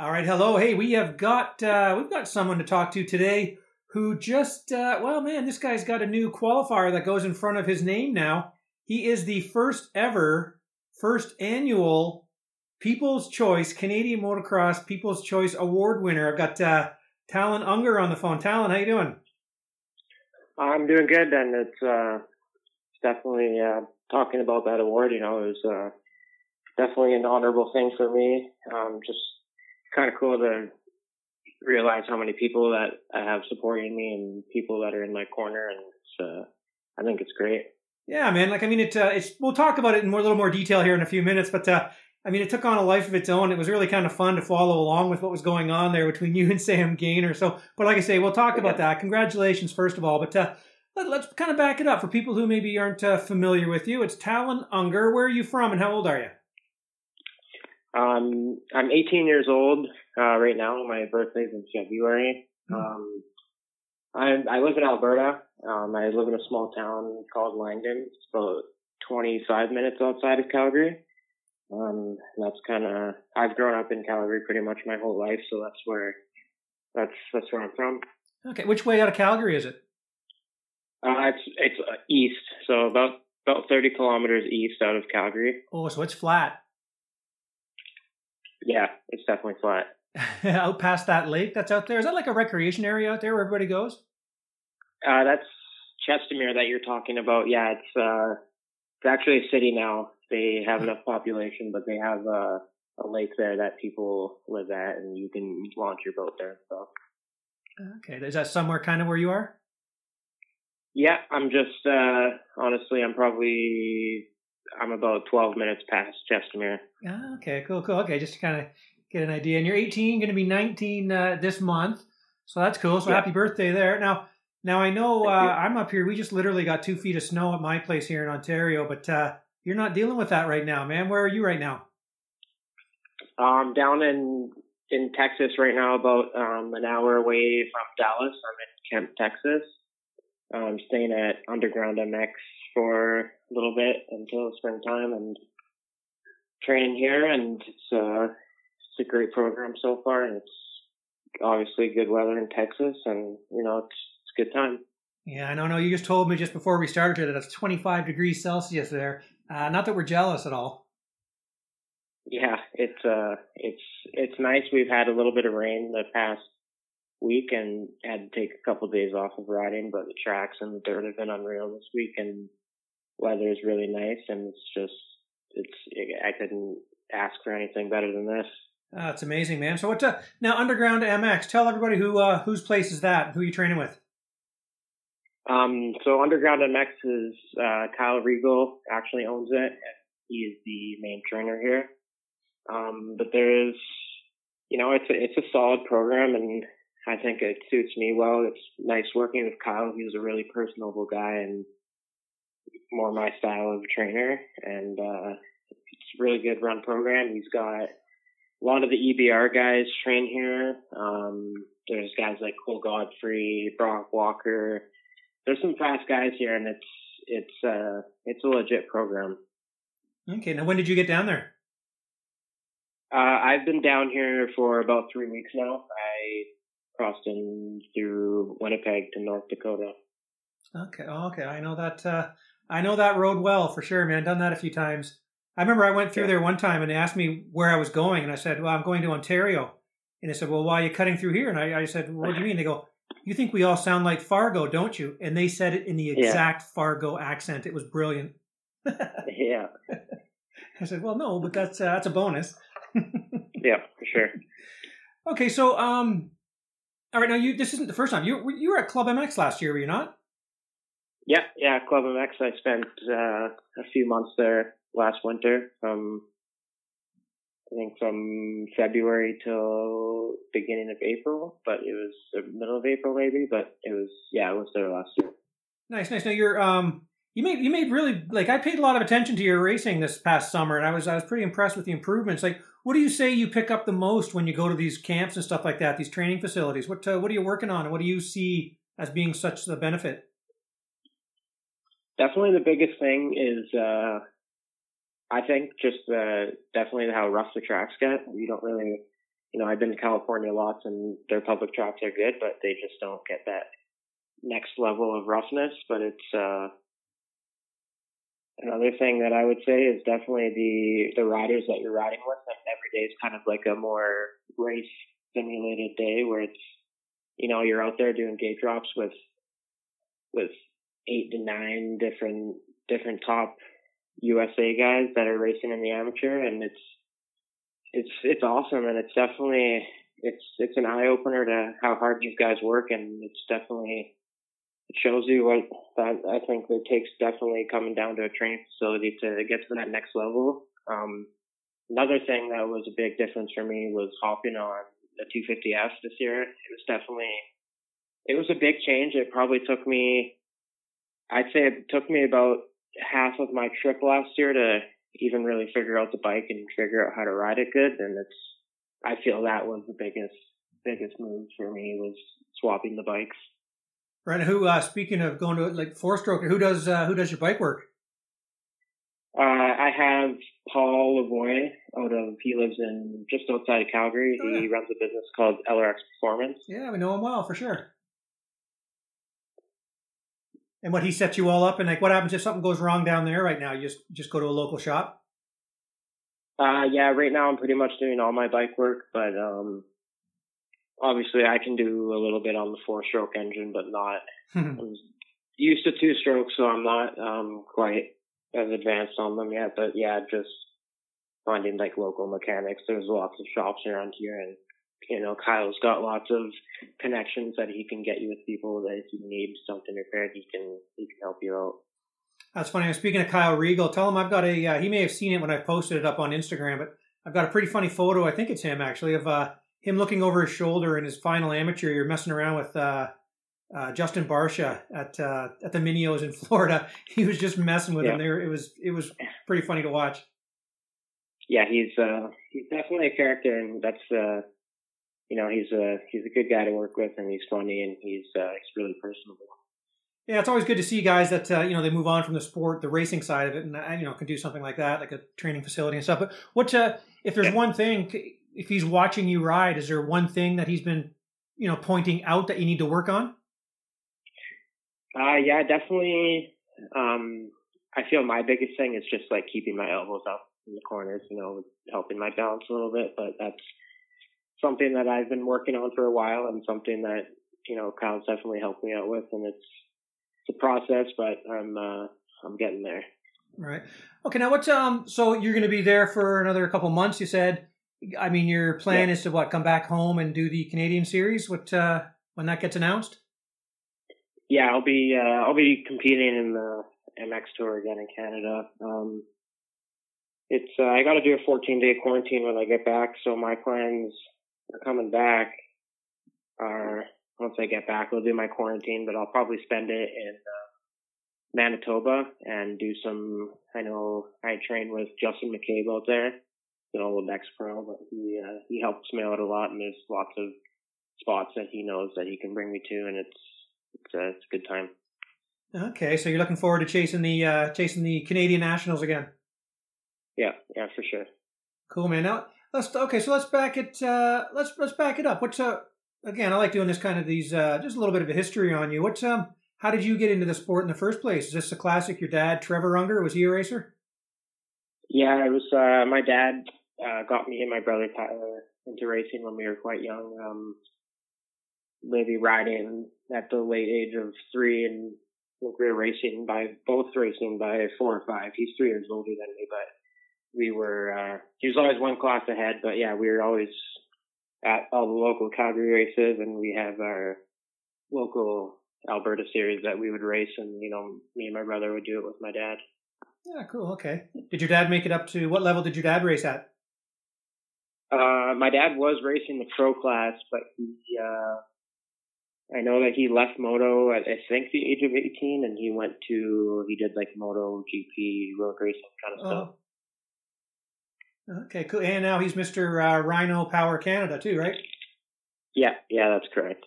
All right, hello. Hey, we have got uh, we've got someone to talk to today who just uh, well, man, this guy's got a new qualifier that goes in front of his name now. He is the first ever, first annual People's Choice Canadian Motocross People's Choice Award winner. I've got uh, Talon Unger on the phone. Talon, how you doing? I'm doing good, and it's uh, definitely uh, talking about that award. You know, it was uh, definitely an honorable thing for me. Um, just kind of cool to realize how many people that I have supporting me and people that are in my corner, and it's, uh, I think it's great. Yeah, man. Like, I mean, it. Uh, it's. We'll talk about it in more, a little more detail here in a few minutes, but uh, I mean, it took on a life of its own. It was really kind of fun to follow along with what was going on there between you and Sam Gaynor. So, but like I say, we'll talk about that. Congratulations, first of all. But uh, let, us kind of back it up for people who maybe aren't uh, familiar with you. It's Talon Unger. Where are you from, and how old are you? Um, I'm 18 years old uh, right now. My birthday's in February. Mm. Um, I I live in Alberta. Um, I live in a small town called Langdon. It's about 25 minutes outside of Calgary. Um, that's kind of I've grown up in Calgary pretty much my whole life, so that's where that's that's where I'm from. Okay, which way out of Calgary is it? Uh, it's it's uh, east, so about about 30 kilometers east out of Calgary. Oh, so it's flat. Yeah, it's definitely flat. out past that lake that's out there, is that like a recreation area out there where everybody goes? Uh, that's Chestermere that you're talking about. Yeah, it's uh, it's actually a city now. They have enough population, but they have uh, a lake there that people live at, and you can launch your boat there. So. Okay, is that somewhere kind of where you are? Yeah, I'm just uh, honestly, I'm probably I'm about 12 minutes past Chestermere. Ah, okay, cool, cool. Okay, just to kind of get an idea. And you're 18, going to be 19 uh, this month, so that's cool. So yeah. happy birthday there. Now, now I know uh, I'm up here. We just literally got two feet of snow at my place here in Ontario, but uh, you're not dealing with that right now, man. Where are you right now? Um, down in in Texas right now, about um, an hour away from Dallas. I'm in Kemp, Texas. I'm staying at Underground MX for a little bit until springtime and training here, and it's uh, it's a great program so far, and it's obviously good weather in Texas, and you know it's it's a good time. Yeah, I know. No, you just told me just before we started that it's 25 degrees Celsius there. Uh, not that we're jealous at all. Yeah, it's uh, it's it's nice. We've had a little bit of rain the past week and had to take a couple of days off of riding, but the tracks and the dirt have been unreal this week, and weather is really nice, and it's just it's I couldn't ask for anything better than this. Oh, that's amazing, man. So what's uh, now Underground MX? Tell everybody who uh, whose place is that? Who are you training with? Um, so Underground MX is uh, Kyle Regal actually owns it. He is the main trainer here. Um, but there is, you know, it's a, it's a solid program, and I think it suits me well. It's nice working with Kyle. He's a really personable guy and more my style of trainer. And uh, it's a really good run program. He's got a lot of the EBR guys train here. Um, there's guys like Cole Godfrey, Brock Walker, there's some fast guys here, and it's it's uh it's a legit program. Okay, now when did you get down there? Uh, I've been down here for about three weeks now. I crossed in through Winnipeg to North Dakota. Okay, okay, I know that. Uh, I know that road well for sure, man. Done that a few times. I remember I went through there one time and they asked me where I was going, and I said, "Well, I'm going to Ontario." And they said, "Well, why are you cutting through here?" And I, I said, "What do you mean?" They go, you think we all sound like Fargo, don't you? And they said it in the exact yeah. Fargo accent. It was brilliant. yeah. I said, well, no, but that's uh, that's a bonus. yeah, for sure. Okay, so um, all right, now you this isn't the first time you you were at Club MX last year, were you not? Yeah, yeah, Club MX. I spent uh, a few months there last winter, from I think from February till beginning of April, but it was the middle of April maybe, but it was yeah, it was there last year. Nice, nice. Now you're um you made you made really like I paid a lot of attention to your racing this past summer, and I was I was pretty impressed with the improvements. Like, what do you say you pick up the most when you go to these camps and stuff like that, these training facilities? What uh, what are you working on, and what do you see as being such the benefit? Definitely, the biggest thing is uh, I think just uh, definitely how rough the tracks get. You don't really you know, I've been to California lots and their public tracks are good, but they just don't get that next level of roughness. But it's, uh, another thing that I would say is definitely the, the riders that you're riding with. And every day is kind of like a more race simulated day where it's, you know, you're out there doing gate drops with, with eight to nine different, different top USA guys that are racing in the amateur and it's, it's it's awesome and it's definitely it's it's an eye opener to how hard these guys work and it's definitely it shows you what that I think it takes definitely coming down to a training facility to get to that next level. Um, another thing that was a big difference for me was hopping on the 250F this year. It was definitely it was a big change. It probably took me I'd say it took me about half of my trip last year to even really figure out the bike and figure out how to ride it good. And it's, I feel that was the biggest, biggest move for me was swapping the bikes. Right. Who, uh, speaking of going to like four stroke, who does, uh, who does your bike work? Uh, I have Paul Lavoie out of, he lives in just outside of Calgary. Oh, yeah. He runs a business called LRX Performance. Yeah, we know him well for sure. And what he sets you all up, and like, what happens if something goes wrong down there right now? You just just go to a local shop. Uh, yeah, right now I'm pretty much doing all my bike work, but um, obviously I can do a little bit on the four stroke engine, but not. I'm used to two strokes, so I'm not um quite as advanced on them yet. But yeah, just finding like local mechanics. There's lots of shops around here, and you know, Kyle's got lots of connections that he can get you with people that if you need something repaired, he can he can help you out. That's funny. I'm speaking of Kyle Regal. Tell him I've got a. Uh, he may have seen it when I posted it up on Instagram, but I've got a pretty funny photo. I think it's him actually of uh, him looking over his shoulder in his final amateur. You're messing around with uh, uh, Justin Barcia at uh, at the Mini O's in Florida. He was just messing with yeah. him there. It was it was pretty funny to watch. Yeah, he's uh, he's definitely a character, and that's uh, you know, he's a he's a good guy to work with, and he's funny, and he's uh, he's really personable. Yeah, it's always good to see guys that uh, you know they move on from the sport, the racing side of it, and uh, you know can do something like that, like a training facility and stuff. But what uh, if there's one thing? If he's watching you ride, is there one thing that he's been you know pointing out that you need to work on? Uh, yeah, definitely. Um, I feel my biggest thing is just like keeping my elbows up in the corners, you know, helping my balance a little bit. But that's something that I've been working on for a while and something that, you know, Kyle's definitely helped me out with and it's, it's a process, but I'm, uh, I'm getting there. Right. Okay. Now what's, um, so you're going to be there for another couple months, you said, I mean, your plan yeah. is to what, come back home and do the Canadian series? What, uh, when that gets announced? Yeah, I'll be, uh, I'll be competing in the MX tour again in Canada. Um, it's, uh, I got to do a 14 day quarantine when I get back. So my plans are coming back are once I get back, I'll do my quarantine, but I'll probably spend it in uh, Manitoba and do some. I know I train with Justin McCabe out there, the old ex pro, but he uh, he helps me out a lot, and there's lots of spots that he knows that he can bring me to, and it's it's a, it's a good time. Okay, so you're looking forward to chasing the uh, chasing the Canadian Nationals again. Yeah, yeah, for sure. Cool, man. Now let's okay. So let's back it. Uh, let's let's back it up. What's uh again? I like doing this kind of these uh, just a little bit of a history on you. What's um? How did you get into the sport in the first place? Is this a classic? Your dad, Trevor Unger, was he a racer? Yeah, it was. Uh, my dad uh, got me and my brother Tyler into racing when we were quite young. Um, maybe riding at the late age of three, and we were racing by both racing by four or five. He's three years older than me, but we were uh he was always one class ahead, but yeah, we were always at all the local Calgary races and we have our local Alberta series that we would race and you know, me and my brother would do it with my dad. Yeah, cool, okay. Did your dad make it up to what level did your dad race at? Uh my dad was racing the pro class, but he uh I know that he left moto at I think the age of 18 and he went to he did like moto GP road racing kind of oh. stuff. Okay, cool. And now he's Mr. Uh, Rhino Power Canada too, right? Yeah, yeah, that's correct.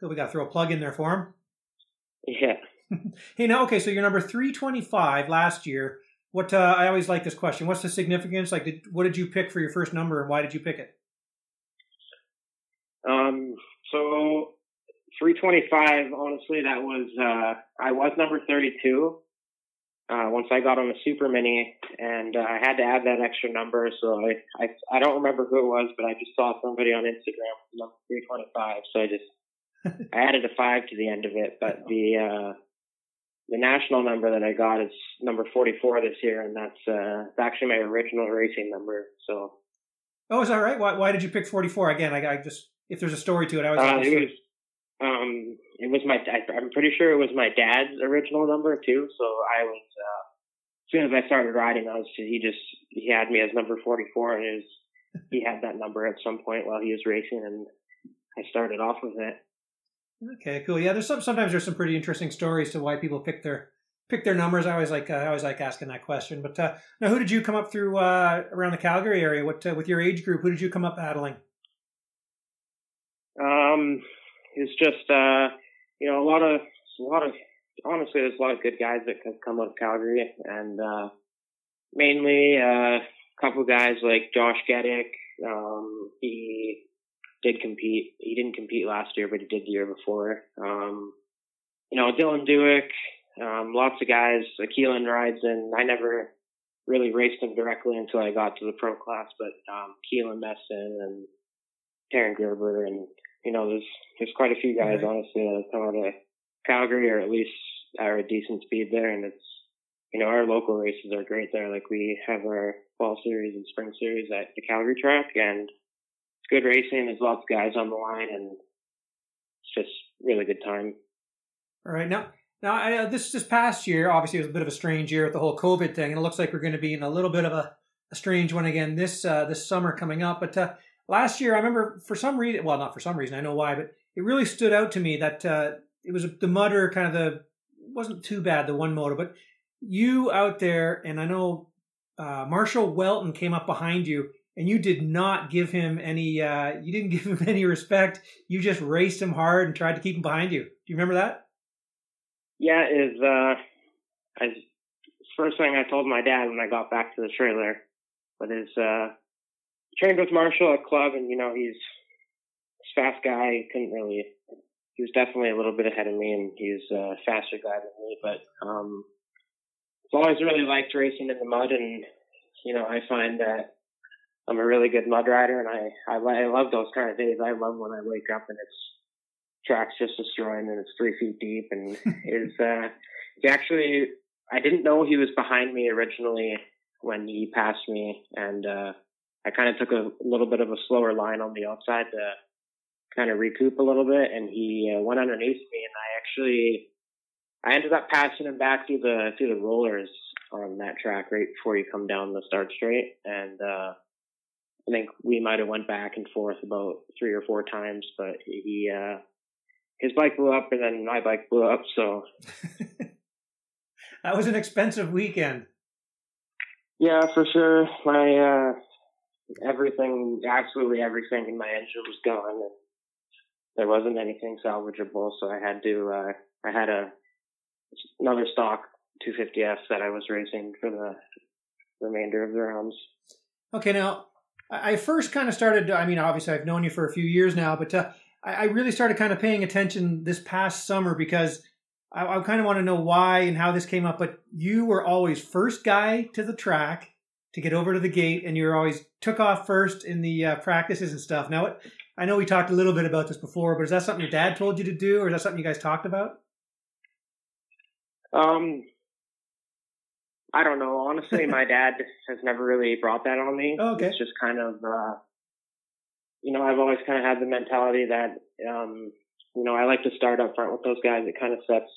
Cool. We got to throw a plug in there for him. Yeah. hey, now, okay, so you're number 325 last year. What uh, I always like this question. What's the significance? Like, did, what did you pick for your first number, and why did you pick it? Um, so 325, honestly, that was, uh, I was number 32. Uh, once I got on the super mini and uh, I had to add that extra number. So I, I, I don't remember who it was, but I just saw somebody on Instagram number 325. So I just, I added a five to the end of it, but the, uh, the national number that I got is number 44 this year, and that's uh, actually my original racing number. So. Oh, is that right? Why, why did you pick 44 again? I, I just if there's a story to it, I was. Uh, it was, um, it was my. I, I'm pretty sure it was my dad's original number too. So I was. Uh, as soon as I started riding, I was. He just he had me as number 44, and his he had that number at some point while he was racing, and I started off with it. Okay, cool. Yeah, there's some. Sometimes there's some pretty interesting stories to why people pick their pick their numbers. I always like uh, I always like asking that question. But uh, now, who did you come up through uh, around the Calgary area? What uh, with your age group? Who did you come up battling? Um, it's just uh, you know a lot of a lot of honestly, there's a lot of good guys that have come out of Calgary, and uh, mainly uh, a couple guys like Josh Geddick. Um, he did compete. He didn't compete last year, but he did the year before. Um, you know, Dylan Dewick, um, lots of guys. Keelan rides in. I never really raced him directly until I got to the pro class, but um, Keelan Messon and Taryn Gerber, and you know, there's there's quite a few guys honestly that have come out of Calgary, or at least are a decent speed there, and it's you know our local races are great there. Like we have our fall series and spring series at the Calgary track, and it's good racing. There's lots of guys on the line, and it's just really good time. All right, now now I, uh, this this past year, obviously, it was a bit of a strange year with the whole COVID thing, and it looks like we're going to be in a little bit of a, a strange one again this uh, this summer coming up. But uh, last year, I remember for some reason, well, not for some reason, I know why, but it really stood out to me that uh, it was the mudder kind of the wasn't too bad the one motor, but you out there, and I know uh, Marshall Weltin came up behind you and you did not give him any uh, you didn't give him any respect. You just raced him hard and tried to keep him behind you. Do you remember that? Yeah is uh I first thing I told my dad when I got back to the trailer but is uh trained with Marshall at club and you know he's a fast guy he couldn't really he was definitely a little bit ahead of me and he's a faster guy than me but um I've always really liked racing in the mud and you know I find that I'm a really good mud rider, and I I, I love those kind of days. I love when I wake up and it's tracks just destroying and it's three feet deep, and it's uh, he actually I didn't know he was behind me originally when he passed me, and uh, I kind of took a little bit of a slower line on the outside to kind of recoup a little bit, and he uh, went underneath me, and I actually I ended up passing him back through the through the rollers on that track right before you come down the start straight, and uh, I think we might have went back and forth about three or four times, but he uh, his bike blew up and then my bike blew up. So that was an expensive weekend. Yeah, for sure. My uh, everything, absolutely everything in my engine was gone, and there wasn't anything salvageable. So I had to. Uh, I had a another stock 250F that I was racing for the remainder of the rounds. Okay, now I first kind of started. I mean, obviously, I've known you for a few years now, but uh, I, really started kind of paying attention this past summer because I, I kind of want to know why and how this came up. But you were always first guy to the track to get over to the gate, and you're always took off first in the uh, practices and stuff. Now, I know we talked a little bit about this before, but is that something your dad told you to do, or is that something you guys talked about? Um, I don't know. Honestly, my dad has never really brought that on me. Oh, okay. It's just kind of, uh, you know, I've always kind of had the mentality that, um, you know, I like to start up front with those guys. It kind of sets,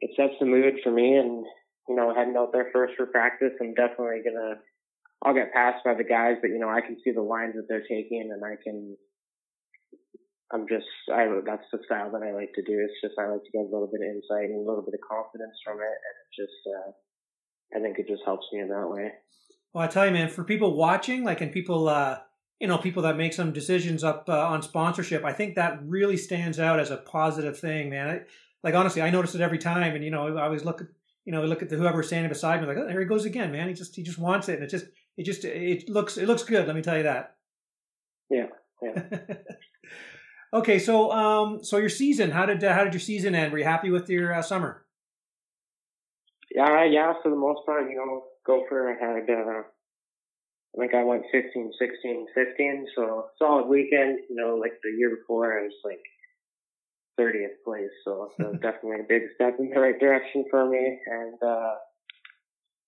it sets the mood for me. And, you know, heading out there first for practice, I'm definitely to, I'll get passed by the guys, but, you know, I can see the lines that they're taking and I can, I'm just, I, that's the style that I like to do. It's just, I like to get a little bit of insight and a little bit of confidence from it. And it just, uh, I think it just helps me in that way. Well, I tell you, man, for people watching, like, and people, uh, you know, people that make some decisions up uh, on sponsorship, I think that really stands out as a positive thing, man. I, like, honestly, I notice it every time, and you know, I always look at, you know, look at the whoever's standing beside me, like, oh, there he goes again, man. He just, he just wants it, and it just, it just, it looks, it looks good. Let me tell you that. Yeah, yeah. Okay, so um, so your season, how did uh, how did your season end? Were you happy with your uh, summer? Yeah, yeah, for the most part, you know, Gopher had, uh, I think I went 15, 16, 15, so solid weekend, you know, like the year before I was like 30th place, so, so definitely a big step in the right direction for me, and, uh,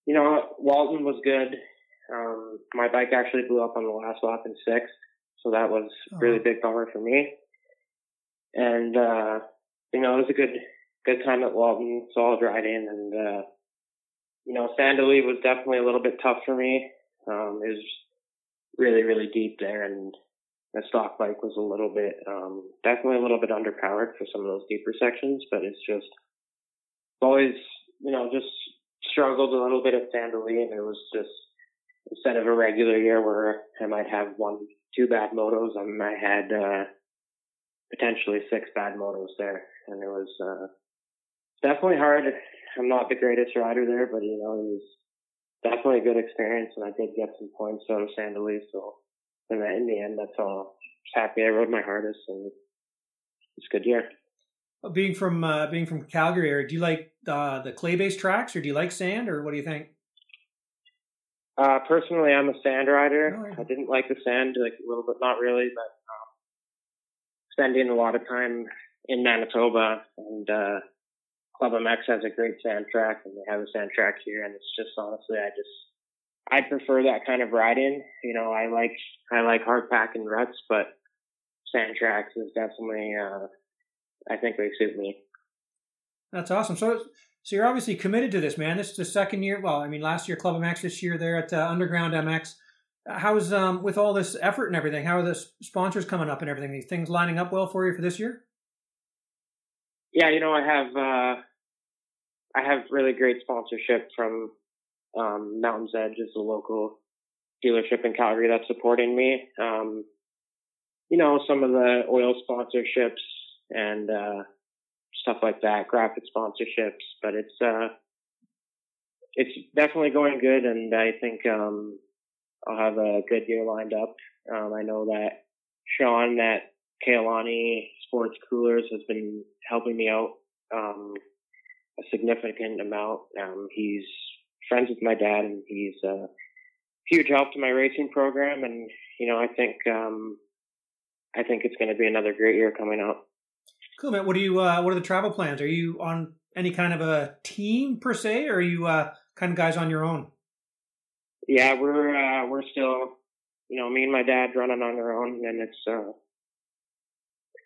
you know, Walton was good. Um, my bike actually blew up on the last lap in sixth, so that was oh. really big bummer for me. And, uh, you know, it was a good, good time at Walton, solid riding, and, uh, you know, Sand Del Lee was definitely a little bit tough for me. Um, it was really, really deep there, and the stock bike was a little bit, um, definitely a little bit underpowered for some of those deeper sections, but it's just always, you know, just struggled a little bit at Sand Del Lee, and it was just instead of a regular year where I might have one, two bad motos, I had uh, potentially six bad motos there, and it was uh, definitely hard I'm not the greatest rider there, but you know, it was definitely a good experience, and I did get some points out of Sand Del So, in the, in the end, that's all. Just happy I rode my hardest, and it's a good year. Being from uh, being from Calgary area, do you like uh, the clay based tracks, or do you like sand, or what do you think? Uh, personally, I'm a sand rider. I didn't like the sand, like a little bit, not really, but um, spending a lot of time in Manitoba and uh, Club MX has a great sand track and they have a sand track here and it's just honestly I just I prefer that kind of riding. You know, I like I like hard pack and ruts, but sand tracks is definitely uh I think they suit me. That's awesome. So so you're obviously committed to this, man. This is the second year. Well, I mean, last year Club MX, this year there at uh, Underground MX. How's um with all this effort and everything? How are the sponsors coming up and everything? These things lining up well for you for this year? Yeah, you know, I have uh I have really great sponsorship from um, Mountain's Edge is a local dealership in Calgary that's supporting me. Um, you know, some of the oil sponsorships and uh, stuff like that, graphic sponsorships, but it's uh, it's definitely going good, and I think um, I'll have a good year lined up. Um, I know that Sean at Kailani Sports Coolers has been helping me out um, a significant amount. Um, he's friends with my dad, and he's a huge help to my racing program. And you know, I think um, I think it's going to be another great year coming up. Cool, man. What do you? Uh, what are the travel plans? Are you on any kind of a team per se, or are you uh, kind of guys on your own? Yeah, we're uh, we're still, you know, me and my dad running on our own, and it's uh,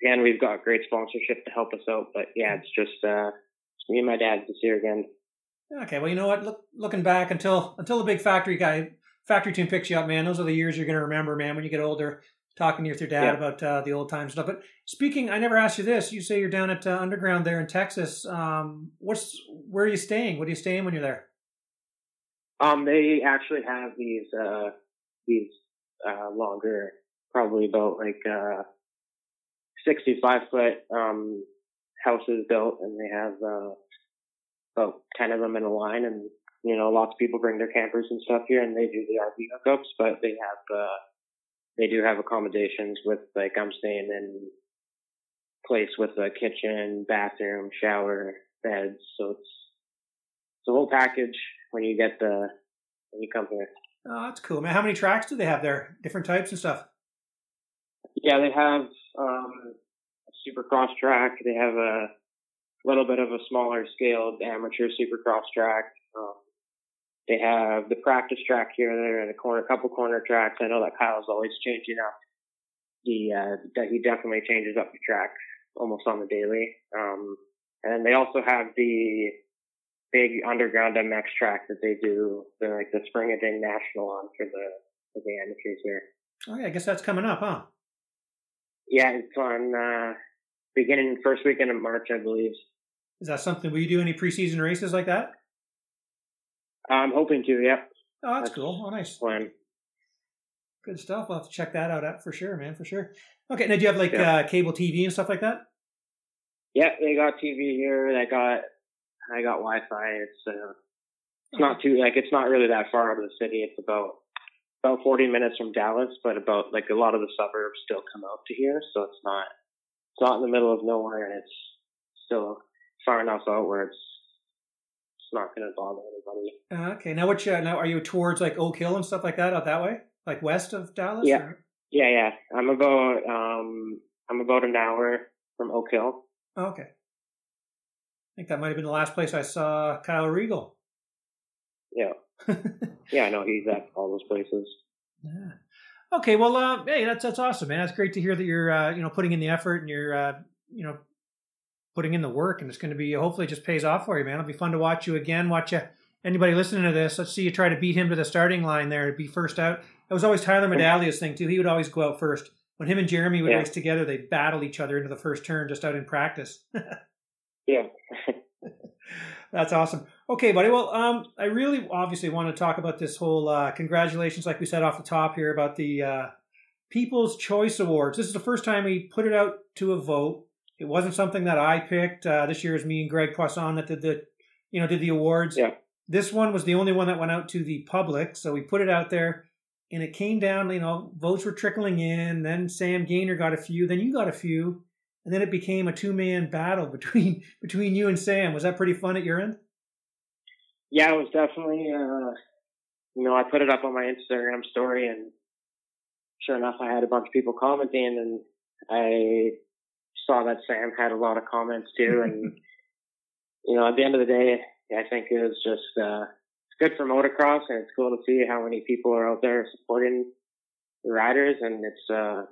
again we've got great sponsorship to help us out. But yeah, it's just uh, me and my dad this year again. Okay, well, you know what? Look, looking back until until the big factory guy factory team picks you up, man. Those are the years you're going to remember, man. When you get older, talking with your dad yeah. about uh, the old times stuff. But speaking, I never asked you this. You say you're down at uh, Underground there in Texas. Um, what's where are you staying? What are you staying when you're there? Um, they actually have these uh, these uh, longer, probably about like uh, 65 foot um, houses built, and they have uh, about ten of them in a line. And you know, lots of people bring their campers and stuff here, and they do the RV hookups. But they have uh, they do have accommodations with like I'm staying in place with a kitchen, bathroom, shower, beds. So it's it's a whole package when you get the when you come here. Oh, that's cool, man. How many tracks do they have there? Different types and stuff. Yeah, they have um, supercross track. They have a little bit of a smaller scaled amateur supercross track. Um, they have the practice track here there and a corner, couple corner tracks. I know that Kyle's always changing up the, uh, that he definitely changes up the track almost on the daily. Um, and they also have the big underground MX track that they do, the, like the Spring of Day National on for the, for the amateurs here. Oh yeah, I guess that's coming up, huh? Yeah, it's on, uh, beginning first weekend of March, I believe. Is that something? Will you do any preseason races like that? I'm hoping to. Yep. Oh, that's, that's cool. Oh, nice. Plan. Good stuff. I'll have to check that out for sure, man. For sure. Okay. Now, do you have like yeah. uh, cable TV and stuff like that? Yeah, they got TV here. They got I got Wi-Fi. It's uh, it's not too like it's not really that far out of the city. It's about about 40 minutes from Dallas, but about like a lot of the suburbs still come out to here, so it's not it's not in the middle of nowhere and it's still far enough out where it's not going to bother anybody. Uh, okay, now which uh, now are you towards like Oak Hill and stuff like that out that way, like west of Dallas? Yeah, or? yeah, yeah. I'm about um I'm about an hour from Oak Hill. Okay. I think that might have been the last place I saw Kyle Regal. Yeah. yeah, I know he's at all those places. Yeah. Okay, well, uh, hey, that's that's awesome, man. That's great to hear that you're, uh, you know, putting in the effort and you're, uh, you know, putting in the work, and it's going to be hopefully just pays off for you, man. It'll be fun to watch you again. Watch you. Anybody listening to this, let's see you try to beat him to the starting line there to be first out. It was always Tyler Medaglia's thing too. He would always go out first. When him and Jeremy would Yeah. race together, they'd battle each other into the first turn just out in practice. Yeah. That's awesome. Okay, buddy. Well, um, I really obviously want to talk about this whole uh, congratulations, like we said off the top here, about the uh, People's Choice Awards. This is the first time we put it out to a vote. It wasn't something that I picked. Uh, this year is me and Greg Poisson that did the, you know, did the awards. Yeah. This one was the only one that went out to the public, so we put it out there, and it came down. You know, votes were trickling in. Then Sam Gaynor got a few. Then you got a few and then it became a two man battle between between you and Sam. Was that pretty fun at your end? Yeah, it was definitely uh you know, I put it up on my Instagram story and sure enough I had a bunch of people commenting and I saw that Sam had a lot of comments too and you know, at the end of the day I think it was just uh it's good for motocross and it's cool to see how many people are out there supporting the riders and it's uh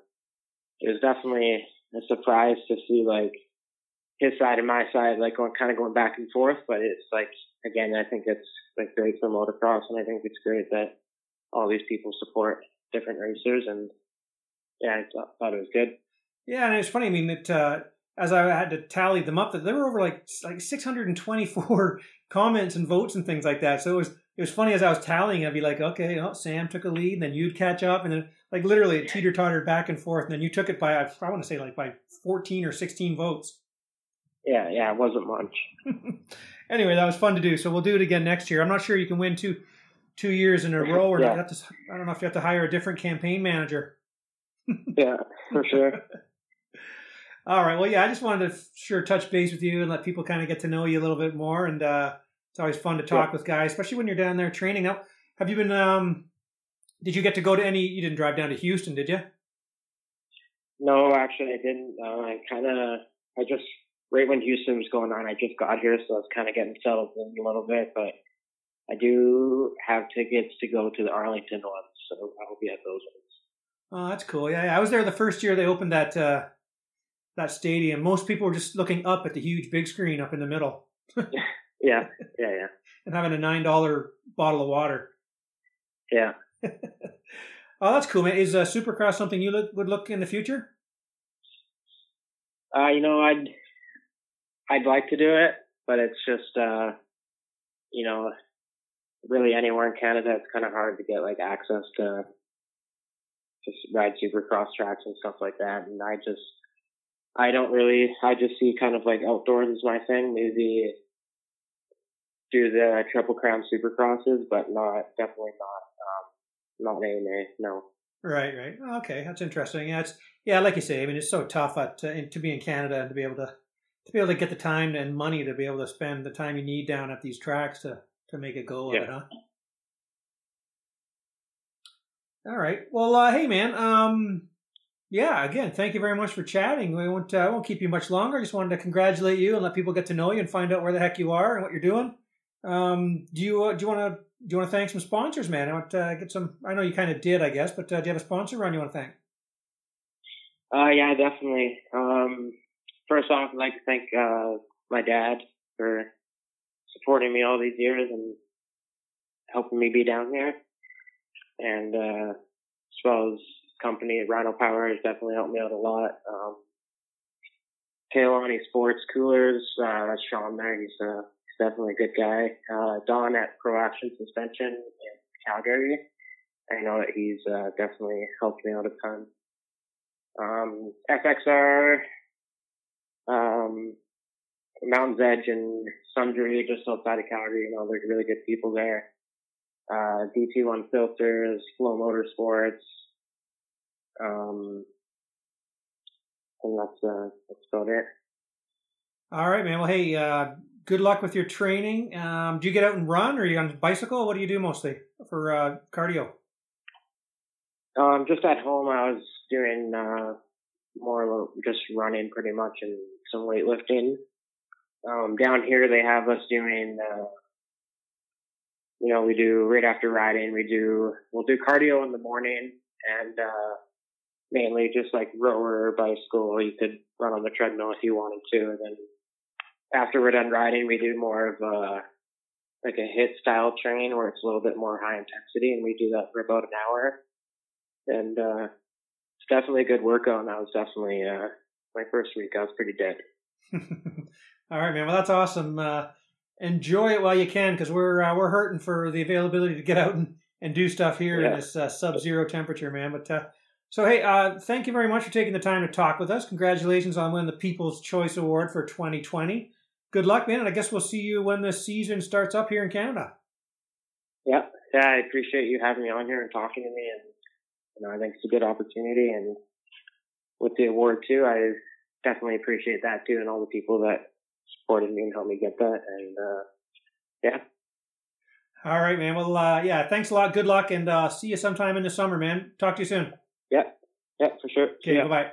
it was definitely a surprise to see like his side and my side like going kind of going back and forth but it's like again i think it's like great for motocross and i think it's great that all these people support different racers and yeah i thought, thought it was good Yeah, and it's funny. I mean, that uh, as I had to tally them up, that there were over like like 624 comments and votes and things like that. So it was it was funny as I was tallying. I'd be like, okay, oh, Sam took a lead, and then you'd catch up, and then like literally it teeter tottered back and forth, and then you took it by I want to say like by 14 or 16 votes. yeah yeah it wasn't much anyway, that was fun to do. So we'll do it again next year. I'm not sure you can win two two years in a row, or Yeah. Have to, I don't know if you have to hire a different campaign manager. yeah for sure All right. Well, yeah, I just wanted to sure touch base with you and let people kind of get to know you a little bit more. And uh, it's always fun to talk Yeah. with guys, especially when you're down there training. Now, have you been? Um, did you get to go to any? You didn't drive down to Houston, did you? no actually i didn't uh, i kind of i just right when houston was going on i just got here so i was kind of getting settled in a little bit but i do have tickets to go to the arlington ones so i will be at those ones Oh, that's cool. Yeah, yeah. I was there the first year they opened that uh, that stadium. Most people were just looking up at the huge big screen up in the middle yeah yeah yeah and having a nine dollar bottle of water. yeah Oh, that's cool, man. Is uh, Supercross something you look, would look in the future? Uh, you know, I'd I'd like to do it, but it's just uh, you know, really anywhere in Canada, it's kind of hard to get like access to just ride supercross tracks and stuff like that. And I just I don't really I just see kind of like outdoors is my thing. Maybe do the Triple Crown Supercrosses, but not definitely not um not AMA. No. Right, right. Okay, that's interesting. Yeah, it's yeah, like you say. I mean, it's so tough at, to, to be in Canada and to be able to to be able to get the time and money to be able to spend the time you need down at these tracks to to make a go of Yeah. it, huh? All right. Well, uh, hey, man. Um, yeah. Again, thank you very much for chatting. We won't uh, I won't keep you much longer. I just wanted to congratulate you and let people get to know you and find out where the heck you are and what you're doing. Um, do you uh, do you want to do you want to thank some sponsors, man? I want to uh, get some. I know you kind of did, I guess, but uh, do you have a sponsor run you want to thank? Uh, yeah, definitely. Um, first off, I'd like to thank, uh, my dad for supporting me all these years and helping me be down here. And, uh, as well as company Rhino Power has definitely helped me out a lot. Um, Kaylani Sports Coolers, uh, that's Sean there. He's, uh, he's definitely a good guy. Uh, Don at Pro Action Suspension in Calgary. I know that he's, uh, definitely helped me out a ton um, FXR, um, Mountain's Edge and Sundre just outside of Calgary. You know, there's really good people there. Uh, DT1 Filters, Flow Motorsports, um, I think that's uh, that's about it. All right, man. Well, hey, uh, good luck with your training. Um, do you get out and run, or are you on a bicycle? What do you do mostly for uh, cardio? Um, just at home, I was doing uh, more just running pretty much and some weightlifting. Um, down here, they have us doing, uh, you know, we do right after riding, we do, we'll do cardio in the morning and, uh, mainly just like rower or bicycle. You could run on the treadmill if you wanted to. And then after we're done riding, we do more of a, like a HIIT style training where it's a little bit more high intensity and we do that for about an hour. And, uh, it's definitely a good workout and that was definitely, uh, my first week. I was pretty dead. All right, man. Well, that's awesome. Uh, enjoy it while you can, because we're uh, we're hurting for the availability to get out and, and do stuff here yeah. in this uh, sub-zero temperature, man. But uh, so, hey, uh, thank you very much for taking the time to talk with us. Congratulations on winning the People's Choice Award for 2020. Good luck, man, and I guess we'll see you when the season starts up here in Canada. Yeah, yeah, I appreciate you having me on here and talking to me, and you know, I think it's a good opportunity. And with the award too, I definitely appreciate that too, and all the people that supported me and helped me get that. And uh, yeah. All right, man. Well, uh, yeah. Thanks a lot. Good luck, and uh, see you sometime in the summer, man. Talk to you soon. Yeah. Yeah, for sure. Okay. Bye bye.